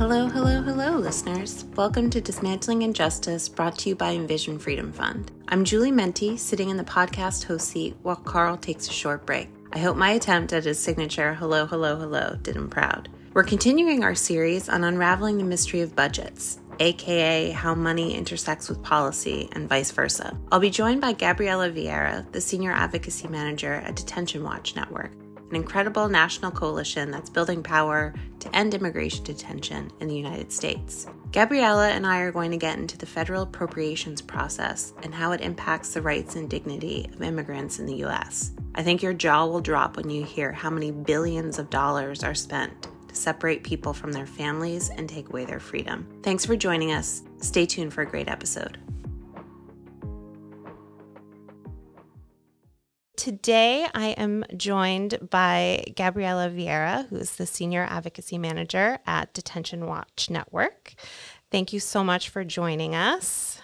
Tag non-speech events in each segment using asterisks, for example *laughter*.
Hello, hello, hello, listeners. Welcome to Dismantling Injustice, brought to you by Envision Freedom Fund. I'm Julie Mente, sitting in the podcast host seat while Carl takes a short break. I hope my attempt at his signature hello, hello, hello did him proud. We're continuing our series on unraveling the mystery of budgets, aka how money intersects with policy and vice versa. I'll be joined by Gabriela Viera, the Senior Advocacy Manager at Detention Watch Network, an incredible national coalition that's building power to end immigration detention in the United States. Gabriela and I are going to get into the federal appropriations process and how it impacts the rights and dignity of immigrants in the U.S. I think your jaw will drop when you hear how many billions of dollars are spent to separate people from their families and take away their freedom. Thanks for joining us. Stay tuned for a great episode. Today, I am joined by Gabriela Viera, who is the Senior Advocacy Manager at Detention Watch Network. Thank you so much for joining us.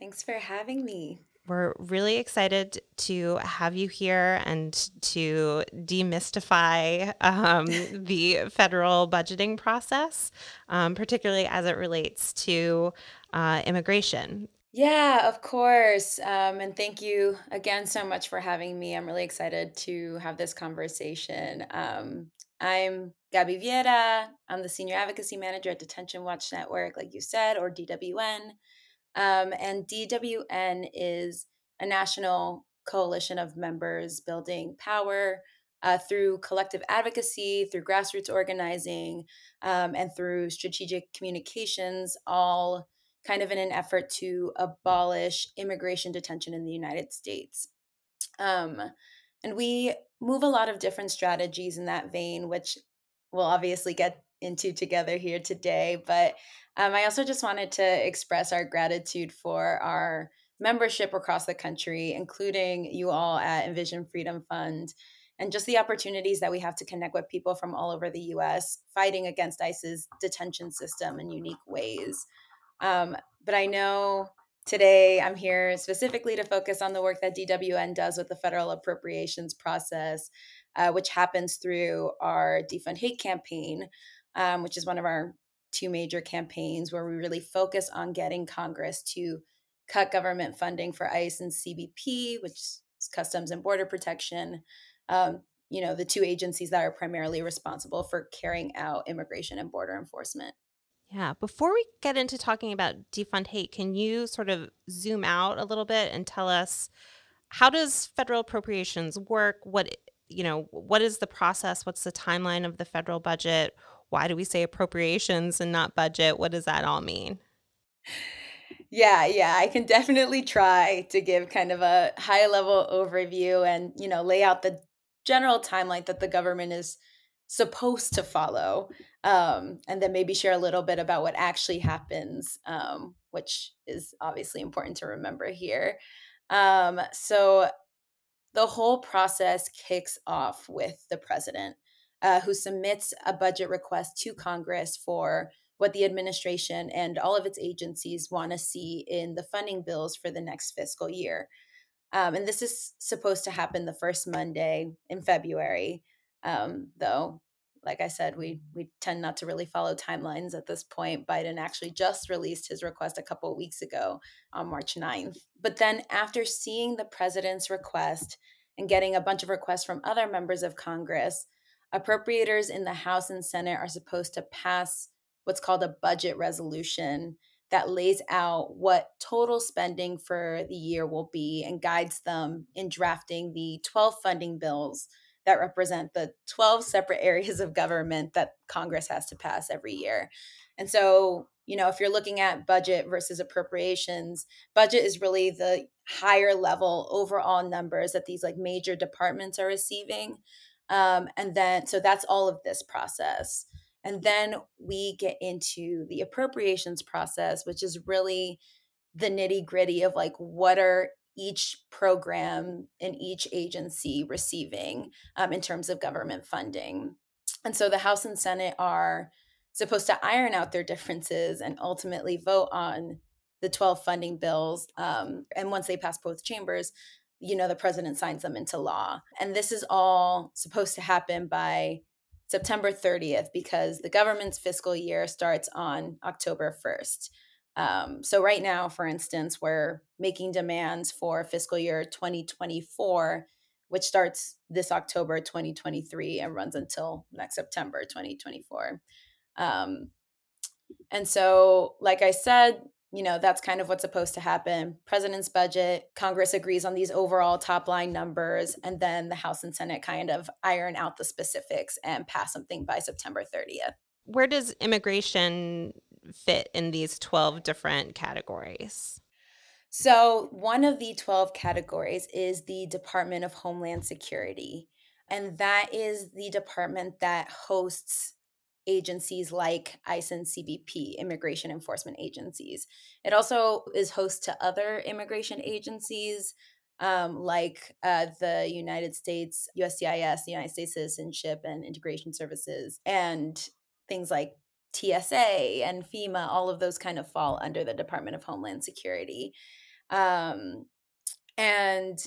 Thanks for having me. We're really excited to have you here and to demystify um, *laughs* the federal budgeting process, um, particularly as it relates to uh, immigration. Yeah, of course. Um, and thank you again so much for having me. I'm really excited to have this conversation. Um, I'm Gabby Viera. I'm the Senior Advocacy Manager at Detention Watch Network, like you said, or DWN. Um, and DWN is a national coalition of members building power uh, through collective advocacy, through grassroots organizing, um, and through strategic communications, all kind of in an effort to abolish immigration detention in the United States. Um, and we move a lot of different strategies in that vein, which we'll obviously get into together here today. But um, I also just wanted to express our gratitude for our membership across the country, including you all at Envision Freedom Fund, and just the opportunities that we have to connect with people from all over the US fighting against ICE's detention system in unique ways. Um, but I know today I'm here specifically to focus on the work that DWN does with the federal appropriations process, uh, which happens through our Defund Hate campaign, um, which is one of our two major campaigns where we really focus on getting Congress to cut government funding for ICE and CBP, which is Customs and Border Protection. Um, you know, the two agencies that are primarily responsible for carrying out immigration and border enforcement. Yeah. Before we get into talking about defund hate, can you sort of zoom out a little bit and tell us how does federal appropriations work? What you know, what is the process? What's the timeline of the federal budget? Why do we say appropriations and not budget? What does that all mean? Yeah, yeah, I can definitely try to give kind of a high level overview and, you know, lay out the general timeline that the government is supposed to follow um, and then maybe share a little bit about what actually happens um, which is obviously important to remember here. Um, so the whole process kicks off with the president uh, who submits a budget request to congress for what the administration and all of its agencies want to see in the funding bills for the next fiscal year. Um, and this is supposed to happen the first monday in february um, though, like I said, we we tend not to really follow timelines at this point. Biden actually just released his request a couple of weeks ago on March 9th. But then after seeing the president's request and getting a bunch of requests from other members of Congress, appropriators in the House and Senate are supposed to pass what's called a budget resolution that lays out what total spending for the year will be and guides them in drafting the 12 funding bills that represent the 12 separate areas of government that Congress has to pass every year. And so, you know, if you're looking at budget versus appropriations, budget is really the higher level overall numbers that these like major departments are receiving. Um, and then, so that's all of this process. And then we get into the appropriations process, which is really the nitty gritty of like what are each program and each agency receiving um, in terms of government funding. And so the House and Senate are supposed to iron out their differences and ultimately vote on the 12 funding bills. Um, and once they pass both chambers, you know, the president signs them into law. And this is all supposed to happen by September 30th because the government's fiscal year starts on October 1st. Um, so, right now, for instance, we're making demands for fiscal year 2024, which starts this October 2023 and runs until next September 2024. Um, and so, like I said, you know, that's kind of what's supposed to happen. President's budget, Congress agrees on these overall top line numbers, and then the House and Senate kind of iron out the specifics and pass something by September 30th. Where does immigration fit in these 12 different categories? So, one of the 12 categories is the Department of Homeland Security. And that is the department that hosts agencies like ICE and CBP, immigration enforcement agencies. It also is host to other immigration agencies um, like uh, the United States, USCIS, the United States Citizenship and Integration Services, and things like TSA and FEMA, all of those kind of fall under the Department of Homeland Security. Um, and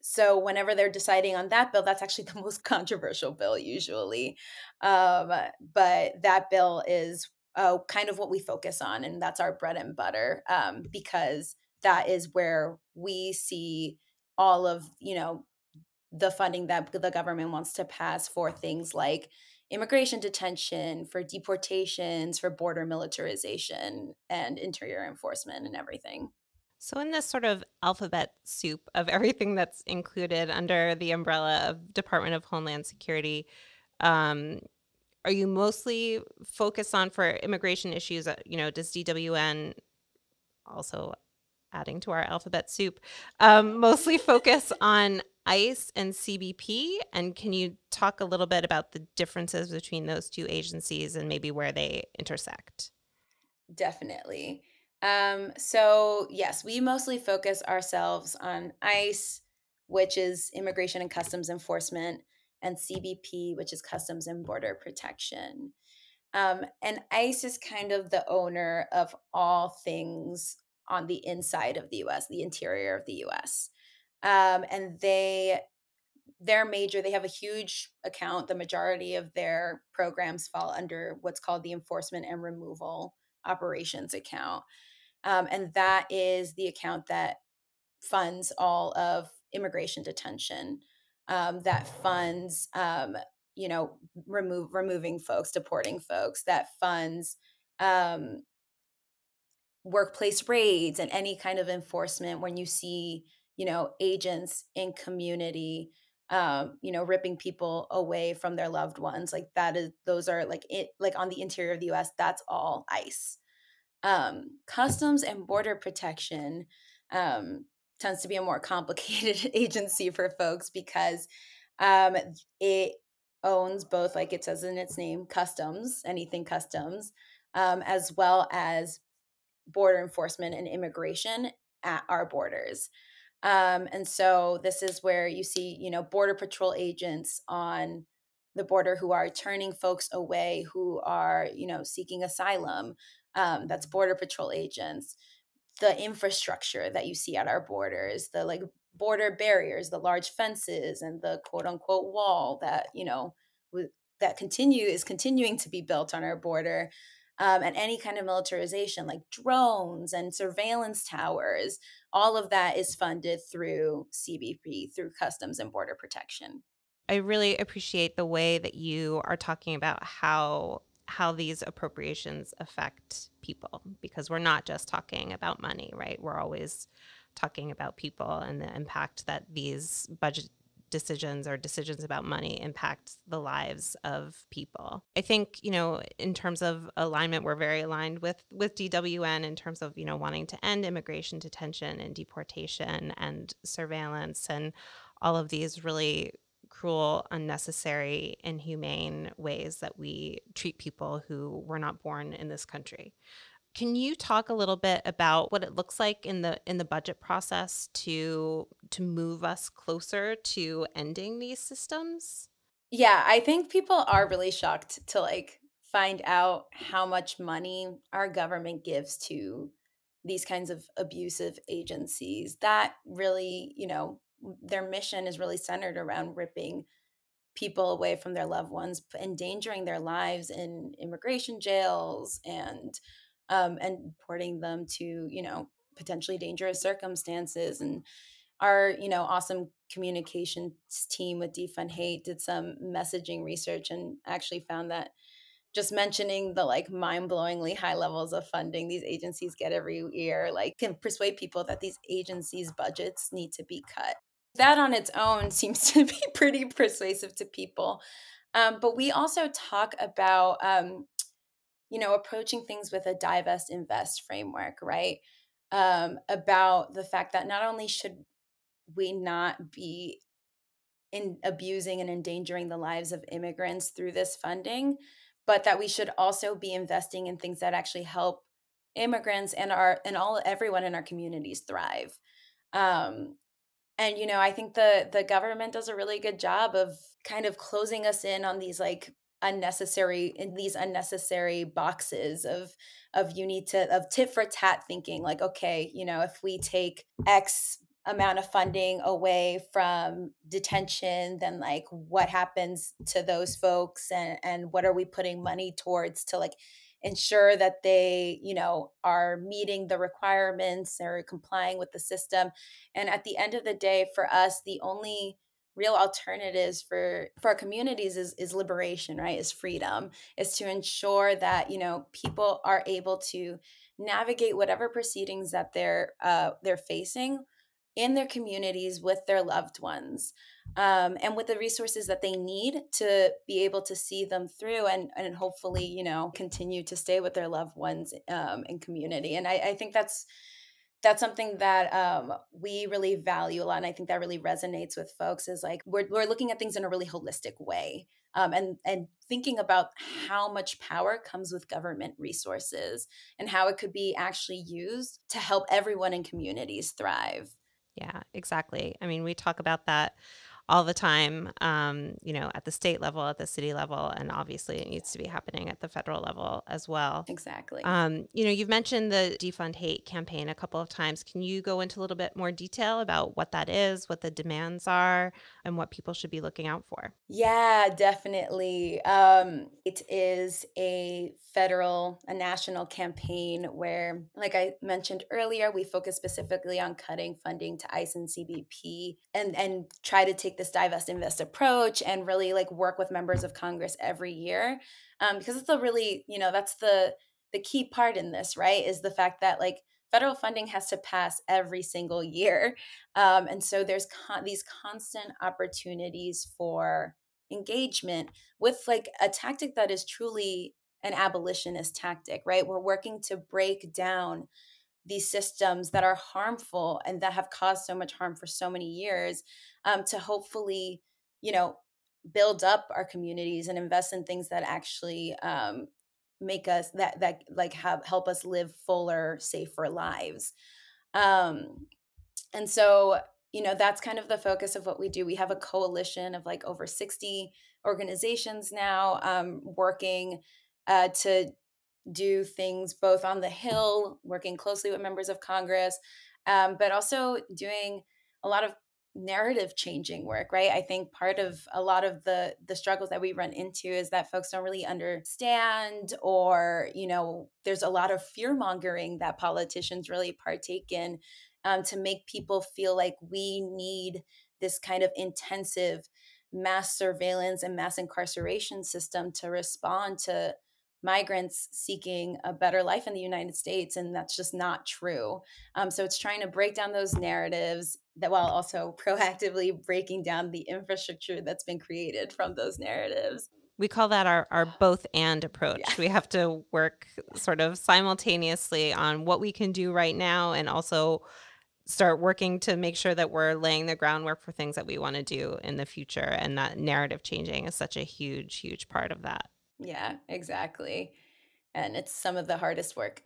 so whenever they're deciding on that bill that's actually *laughs* the most controversial bill usually um, but that bill is uh, kind of what we focus on and that's our bread and butter um, because that is where we see all of you know the funding that the government wants to pass for things like immigration detention for deportations for border militarization and interior enforcement and everything so, in this sort of alphabet soup of *laughs* everything that's included under the umbrella of Department of Homeland Security, um, are you mostly focused on for immigration issues? Uh, you know, does DWN also adding to our alphabet soup um, mostly focus on ICE and CBP? And can you talk a little bit about the differences between those two agencies and maybe where they intersect? Definitely. Um, so, yes, we mostly focus ourselves on ICE, which is Immigration and Customs Enforcement, and CBP, which is Customs and Border Protection. Um, and ICE is kind of the owner of all things on the inside of the US, the interior of the US. Um, and they they're major they have a huge account the majority of their programs fall under what's called the enforcement and removal operations account um, and that is the account that funds all of immigration detention, um, that funds, um, you know, remove removing folks, deporting folks, that funds um, workplace raids and any kind of enforcement when you see, you know, agents in community um, you know, ripping people away from their loved ones. Like that is those are like it like on the interior of the US, that's all ICE. Um, customs and border protection um, tends to be a more *laughs* complicated agency for folks because um, it owns both, like it says in its name, customs, anything customs, um, as well as border enforcement and immigration at our borders. Um, and so this is where you see, you know, border patrol agents on the border who are turning folks away who are, you know, seeking asylum, um, that's border patrol agents the infrastructure that you see at our borders the like border barriers the large fences and the quote unquote wall that you know that continue is continuing to be built on our border um, and any kind of militarization like drones and surveillance towers all of that is funded through cbp through customs and border protection i really appreciate the way that you are talking about how how these appropriations affect people because we're not just talking about money, right? We're always talking about people and the impact that these budget decisions or decisions about money impact the lives of people. I think, you know, in terms of alignment, we're very aligned with with DWN in terms of, you know, wanting to end immigration detention and deportation and surveillance and all of these really cruel, unnecessary, inhumane ways that we treat people who were not born in this country. Can you talk a little bit about what it looks like in the in the budget process to to move us closer to ending these systems? Yeah, I think people are really shocked to like find out how much money our government gives to these kinds of abusive agencies. That really, you know, their mission is really centered around ripping people away from their loved ones, endangering their lives in immigration jails and um, and porting them to you know potentially dangerous circumstances and our you know awesome communications team with defund hate did some messaging research and actually found that just mentioning the like mind-blowingly high levels of funding these agencies get every year like can persuade people that these agencies budgets need to be cut. That on its own *laughs* seems to be pretty persuasive to people. Um, but we also talk about um, you know approaching things with a divest invest framework right um, about the fact that not only should we not be in abusing and endangering the lives of immigrants through this funding, but that we should also be investing in things that actually help immigrants and our and all everyone in our communities thrive. Um, and you know, I think the the government does a really good job of kind of closing us in on these like unnecessary in these unnecessary boxes of of you need to of tit for tat thinking like okay you know if we take x amount of funding away from detention then like what happens to those folks and and what are we putting money towards to like ensure that they you know are meeting the requirements or complying with the system? And at the end of the day for us the only real alternatives for for our communities is is liberation right? Is freedom. Is to ensure that you know people are able to navigate whatever proceedings that they're uh, they're facing in their communities with their loved ones um, and with the resources that they need to be able to see them through and and hopefully you know continue to stay with their loved ones um, in community. And I, I think that's that's something that um, we really value a lot and i think that really resonates with folks is like we're, we're looking at things in a really holistic way um, and and thinking about how much power comes with government resources and how it could be actually used to help everyone in communities thrive. Yeah exactly. I mean we talk about that all the time, um, you know, at the state level, at the city level, and obviously it needs to be happening at the federal level as well. Exactly. Um, you know, you've mentioned the Defund Hate campaign a couple of times. Can you go into a little bit more detail about what that is, what the demands are, and what people should be looking out for? Yeah, definitely. Um, it is a federal, a national campaign where, like I mentioned earlier, we focus specifically on cutting funding to ICE and CBP and and try to take this divest invest approach and really like work with members of Congress every year. Um, because it's a really, you know, that's the the key part in this, right? Is the fact that like federal funding has to pass every single year. Um, and so there's con- these constant opportunities for engagement with like a tactic that is truly an abolitionist tactic, right? We're working to break down these systems that are harmful and that have caused so much harm for so many years um, to hopefully, you know, build up our communities and invest in things that actually um, make us that that like have help us live fuller, safer lives. Um, and so you know that's kind of the focus of what we do we have a coalition of like over 60 organizations now um, working uh, to do things both on the Hill, working closely with members of Congress, um, but also doing a lot of narrative changing work right? I think part of a lot of the the struggles that we run into is that folks don't really understand or you know there's a lot of fear mongering that politicians really partake in um, to make people feel like we need this kind of intensive mass surveillance and mass incarceration system to respond to migrants seeking a better life in the United States, and that's just not true. Um, so it's trying to break down those narratives that while also *laughs* proactively breaking down the infrastructure that's been created from those narratives. We call that our, our both and approach. Yeah. We have to work sort of simultaneously on what we can do right now and also start working to make sure that we're laying the groundwork for things that we want to do in the future. And that narrative changing is such a huge, huge part of that. Yeah, exactly. And it's some of the hardest work.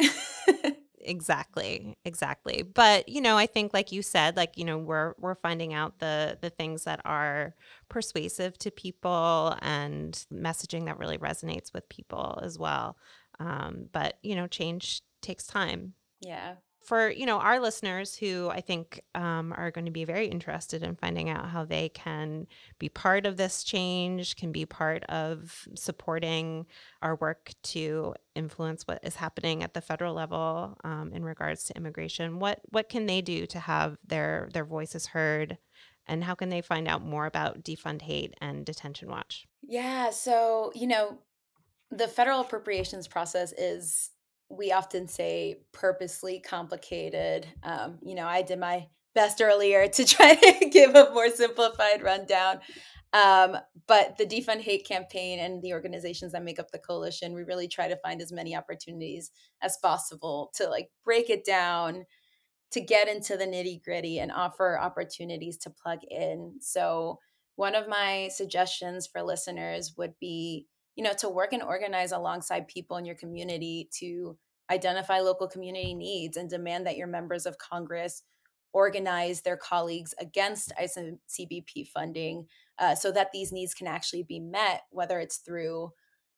exactly exactly but you know i think like you said like you know we're we're finding out the the things that are persuasive to people and messaging that really resonates with people as well um, but you know change takes time yeah for you know our listeners who i think um, are going to be very interested in finding out how they can be part of this change can be part of supporting our work to influence what is happening at the federal level um, in regards to immigration. What what can they do to have their their voices heard? And how can they find out more about defund hate and detention watch? Yeah so you know the federal appropriations process is we often say purposely complicated. Um, you know, I did my best earlier to *laughs* try to give a more simplified rundown. Um, but the Defund Hate campaign and the organizations that make up the coalition, we really try to find as many opportunities as possible to like break it down, to get into the nitty gritty and offer opportunities to plug in. So, one of my suggestions for listeners would be you know to work and organize alongside people in your community to identify local community needs and demand that your members of congress organize their colleagues against ICBP funding uh, so that these needs can actually be met, whether it's through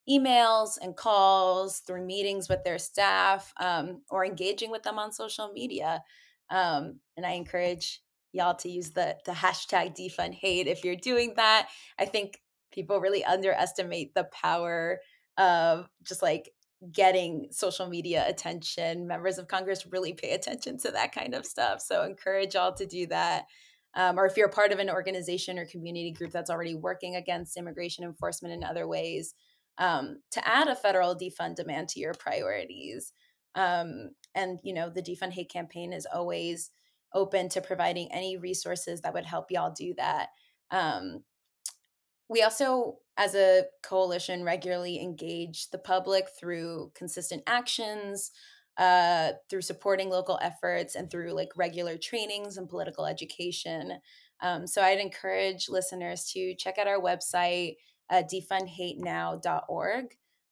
emails and calls, through meetings with their staff, um, or engaging with them on social media. Um, and I encourage y'all to use the, the hashtag defund hate if you're doing that. I think people really underestimate the power of just like getting social media attention. Members of Congress really pay attention to that kind of stuff. So encourage y'all to do that. Um, or if you're part of an organization or community group that's already working against immigration enforcement in other ways, um, to add a federal defund demand to your priorities. Um, and you know, the defund hate campaign is always open to providing any resources that would help y'all do that. Um, we also, as a coalition, regularly engage the public through consistent actions, uh, through supporting local efforts, and through like regular trainings and political education. Um, so I'd encourage listeners to check out our website, uh, defundhatenow.org.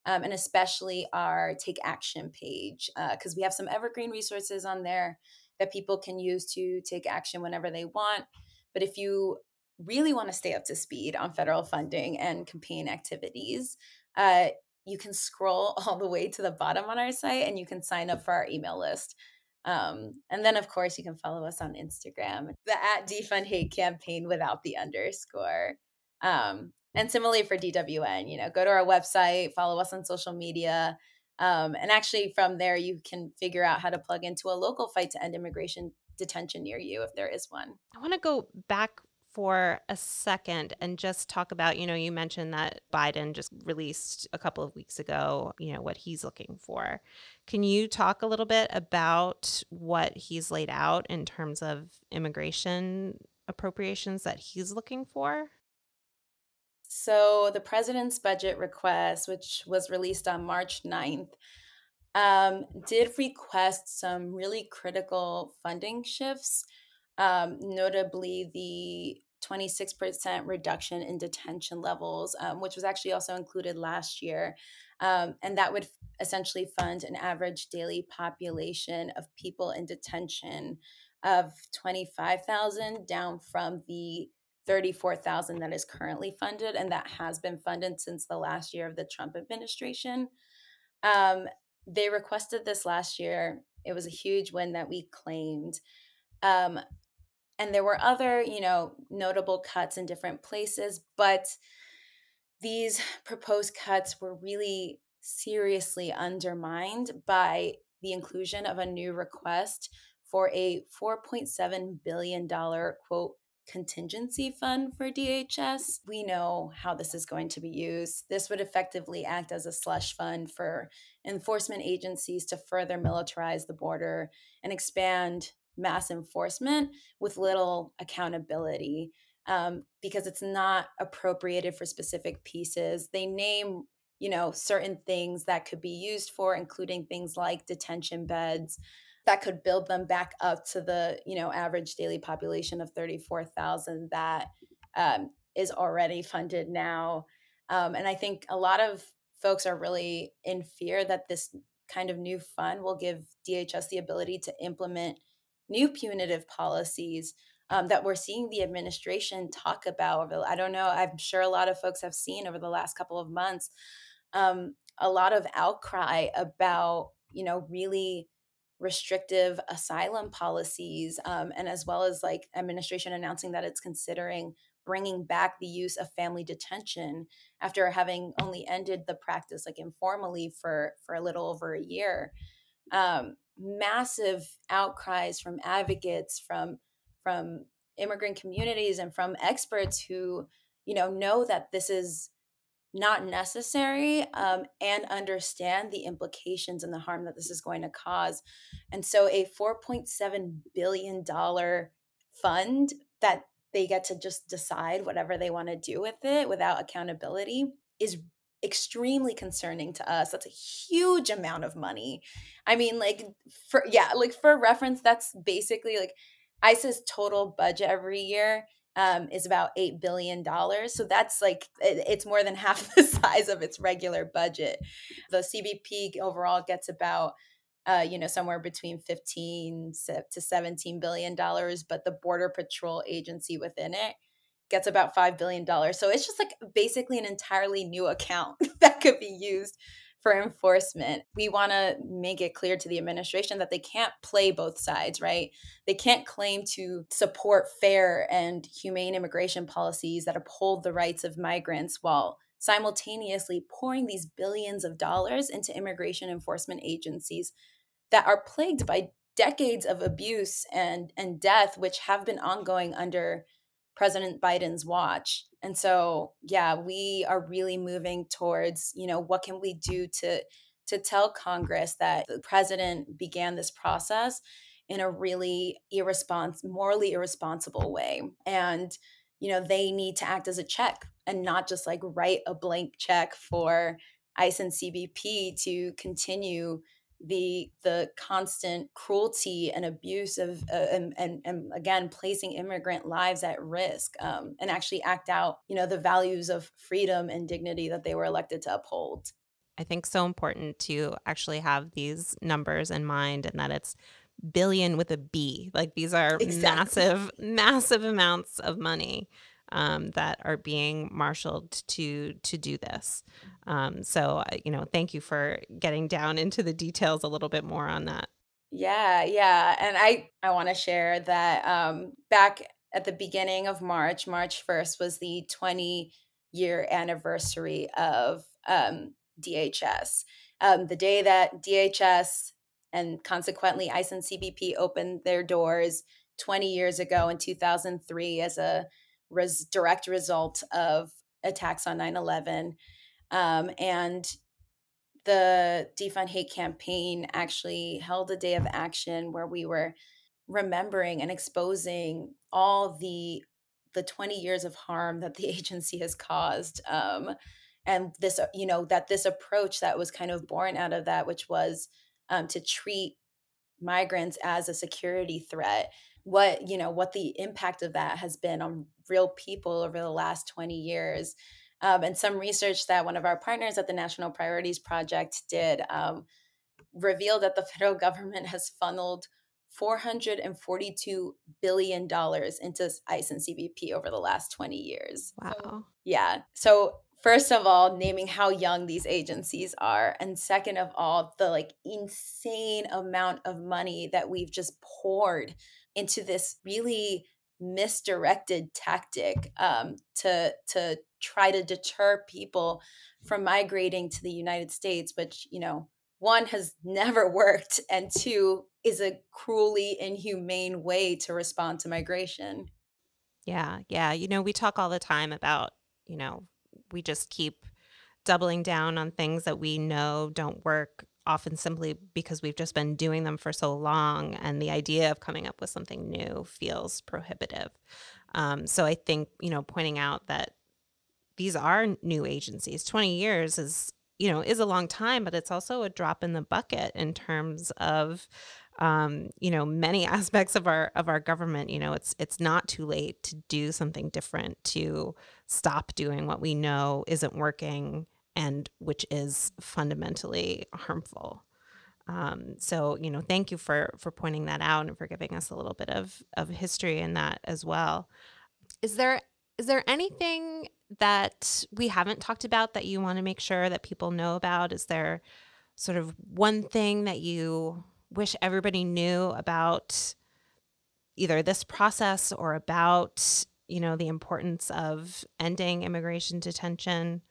Um, and especially our Take Action page, because uh, we have some evergreen resources on there that people can use to take action whenever they want. But if you really want to stay up to speed on federal funding and campaign activities, uh, you can scroll *laughs* all the way to the bottom on our site and you can sign up for our email list. Um, and then, of course, you can follow us on Instagram, the at defund hate campaign without the underscore. Um, and similarly for DWN, you know, go to our website, follow us on social media. Um, and actually, from there, you can figure out how to plug into a local fight to end immigration detention near you if there is one. I want to go back for a second and just talk about, you know, you mentioned that Biden just released a couple of weeks ago, you know, what he's looking for. Can you talk a little bit about what he's laid out in terms of immigration appropriations that he's looking for? So, the president's budget request, which was released on March 9th, um, did request some really critical funding shifts um, notably the 26% reduction in detention levels, um, which was actually also included last year. Um, and that would essentially fund an average daily population of people in detention of 25,000 down from the 34,000 that is currently funded and that has been funded since the last year of the Trump administration. Um, they requested this last year. It was a huge win that we claimed. Um, and there were other you know notable cuts in different places but these proposed cuts were really seriously undermined by the inclusion of a new request for a 4.7 billion dollar quote contingency fund for DHS. We know how this is going to be used. This would effectively act as a slush fund for enforcement agencies to further militarize the border and expand mass enforcement with little accountability um, because it's not appropriated for specific pieces. They name, you know, certain things that could be used for, including things like detention beds that could build them back up to the, you know, average daily population of 34,000 that um, is already funded now. Um, and I think a lot of folks are really in fear that this kind of new fund will give DHS the ability to implement new punitive policies um, that we're seeing the administration talk about. I don't know, I'm sure a lot of folks have seen over the last couple of months um, a lot of outcry about, you know, really restrictive asylum policies, um, and as well as like administration announcing that it's considering bringing back the use of family detention after having only ended the practice like informally for for a little over a year. Um, massive outcries from advocates, from from immigrant communities, and from experts who you know know that this is not necessary um, and understand the implications and the harm that this is going to cause. And so, a $4.7 billion fund that they get to just decide whatever they want to do with it without accountability is extremely concerning to us. That's a huge amount of money. I mean, like, for yeah, like for reference, that's basically like ICE's total budget every year um, is about eight billion dollars. So that's like it, it's more than *laughs* half the size of its regular budget. The CBP overall gets about uh, you know somewhere between 15 to 17 billion dollars, but the Border Patrol agency within it gets about five billion dollars. So it's just like basically an entirely new account *laughs* that could be used for enforcement. We want to make it clear to the administration that they can't play both sides, right? They can't claim to support fair and humane immigration policies that uphold the rights of migrants while simultaneously pouring these billions of dollars into immigration enforcement agencies that are plagued by decades of abuse and and death which have been ongoing under President Biden's watch. And so, yeah, we are really moving towards, you know, what can we do to to tell Congress that the president began this process in a really irresponsible, morally irresponsible way. And, you know, they need to act as a check and not just like write a blank check for ICE and CBP to continue the the constant cruelty and abuse of uh, and, and, and again placing immigrant lives at risk um, and actually act out you know the values of freedom and dignity that they were elected to uphold. I think so important to actually have these numbers in mind and that it's billion with a b. Like these are exactly. massive *laughs* massive amounts of money um, that are being marshaled to to do this. Um, so you know, thank you for getting down into the details a little bit more on that. Yeah, yeah, and I I want to share that um, back at the beginning of March, March first was the 20 year anniversary of um, DHS. Um, the day that DHS and consequently ICE and CBP opened their doors 20 years ago in 2003 as a res- direct result of attacks on 9 11. Um, and the Defund Hate campaign actually held a day of action where we were remembering and exposing all the the 20 years of harm that the *laughs* agency has caused um, and this you know that this approach that was kind of born out of that which was um, to treat migrants as a security threat what you know what the impact of that has been on real people over the last 20 years um, and some research that one of our partners at the national priorities project did um, revealed that the federal government has funneled $442 billion into ICE and CBP over the last 20 years. Wow. So, yeah. So first of all naming how young these agencies are and second of all the like insane amount of money that we've just poured into this really misdirected tactic um, to to try to deter people from migrating to the United States, which you know one has never *laughs* worked, and two is a cruelly inhumane way to respond to migration. Yeah, yeah. You know, we talk all the time about you know we just keep doubling down on things that we know don't work often simply because we've just been doing them for so long and the idea of coming up with something new feels prohibitive. Um, so i think you know pointing out that these are new agencies 20 years is you know is a long time but it's also a drop in the bucket in terms of um, you know many *laughs* aspects of our of our government. You know it's it's not too late to do something different to stop doing what we know isn't working and which is fundamentally harmful. Um, so you know, thank you for for pointing that out and for giving us a little bit of of history in that as well. Is there is there anything that we haven't talked about that you want to make sure that people know about? Is there sort of one thing that you wish everybody knew about either this process or about, you know, the importance of ending immigration detention?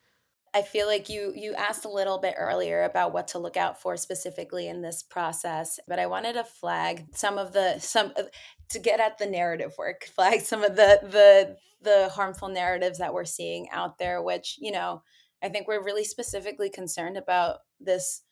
I feel like you you asked a little bit earlier about what to look out for specifically in this process, but I wanted to flag some of the some to get at the narrative work, *laughs* flag some of the the the harmful narratives that we're seeing out there which, you know, I think we're really specifically concerned about this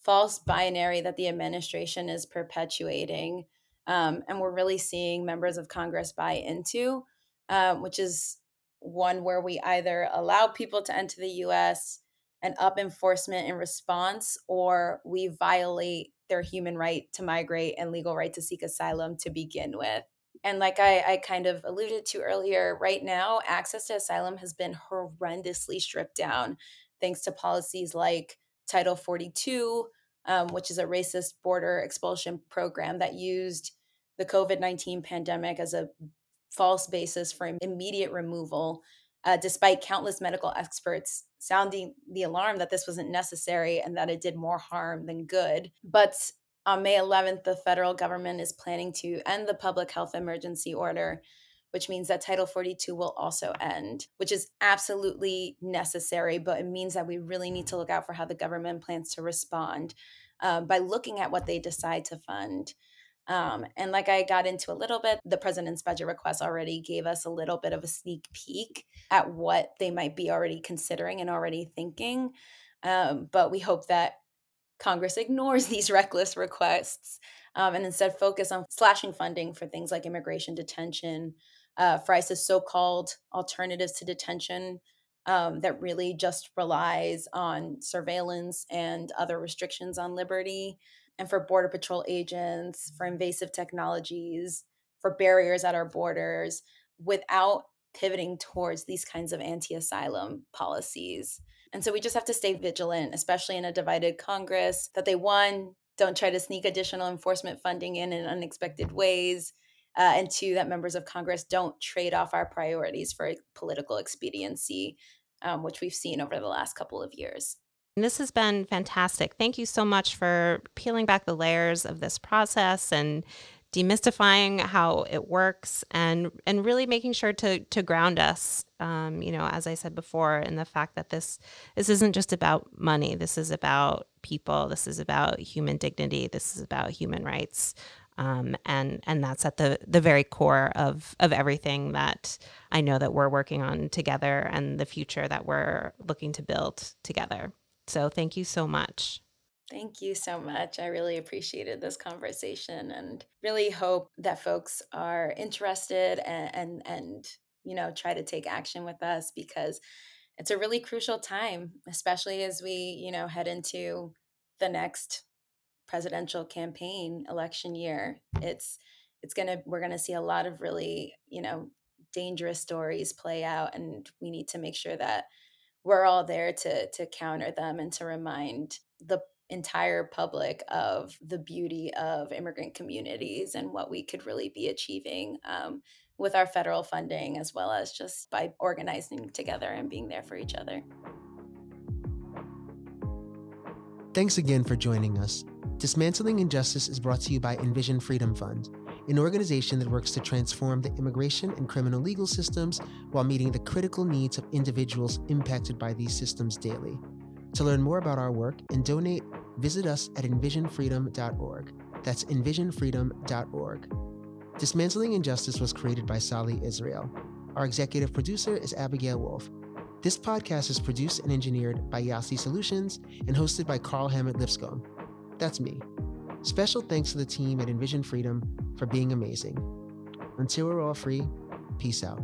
false binary that the administration is perpetuating um, and we're really seeing members of Congress buy into, um, which is one where we either allow people to enter the US and up enforcement in response, or we violate their human right to migrate and legal right to seek asylum to begin with. And like I, I kind of alluded to earlier, right now, access to asylum has been horrendously stripped down thanks to policies like Title 42, um, which is a racist border expulsion program that used the COVID 19 pandemic as a false basis for immediate removal, uh, despite countless medical experts sounding the alarm that this wasn't necessary and that it did more harm than good. But on May 11th, the federal government is planning to end the public health emergency order, which means that Title 42 will also end, which is absolutely necessary. But it means that we really need to look out for how the government plans to respond uh, by looking at what they decide to fund. Um, and like I got into a little bit, the president's budget request already gave us a little bit of a sneak peek at what they might be already considering and already thinking. Um, but we hope that Congress ignores *laughs* these reckless requests um, and instead focus on slashing funding for things like immigration detention, uh, for so called alternatives to detention. Um, that really just relies on surveillance and other restrictions on liberty and for Border Patrol agents, for invasive technologies, for barriers at our borders without pivoting towards these kinds of anti asylum policies. And so we just have to stay vigilant, especially in a divided Congress, that they, one, don't try to sneak additional enforcement funding in in unexpected ways. Uh, and two, that members of Congress don't trade off our priorities for political expediency, um, which we've seen over the last couple of years. This has been fantastic. Thank you so much for peeling back the layers of this process and demystifying how it works and and really making sure to to ground us um, you know as i said before in the fact that this this isn't just about money this is about people this is about human dignity this is about human rights um, and and that's at the the very core of of everything that I know that we're working on together and the future that we're looking to build together. So thank you so much. Thank you so much. I really appreciated this conversation and really hope that folks are interested and, and, and you know try to take action with us because it's a really crucial time, especially as we, you know, head into the next presidential campaign election year. It's it's going to we're going to see a lot of really, you know, dangerous stories play out and we need to make sure that we're all there to to counter them and to remind the entire public of the beauty of immigrant communities and what we could really be achieving um, with our federal funding as well as just by organizing together and being there for each other. Thanks again for joining us. Dismantling Injustice is brought to you by Envision Freedom Fund an organization that works to transform the immigration and criminal legal systems while meeting the critical needs of individuals impacted by these systems daily. To learn more about our work and donate, visit us at envisionfreedom.org. That's envisionfreedom.org. Dismantling Injustice was created by Sally Israel. Our executive producer is Abigail Wolf. This podcast is produced and engineered by Yasi Solutions and hosted by Carl Hammett Lipscomb. That's me. Special thanks to the team at Envision Freedom for being amazing. Until we're all free, peace out.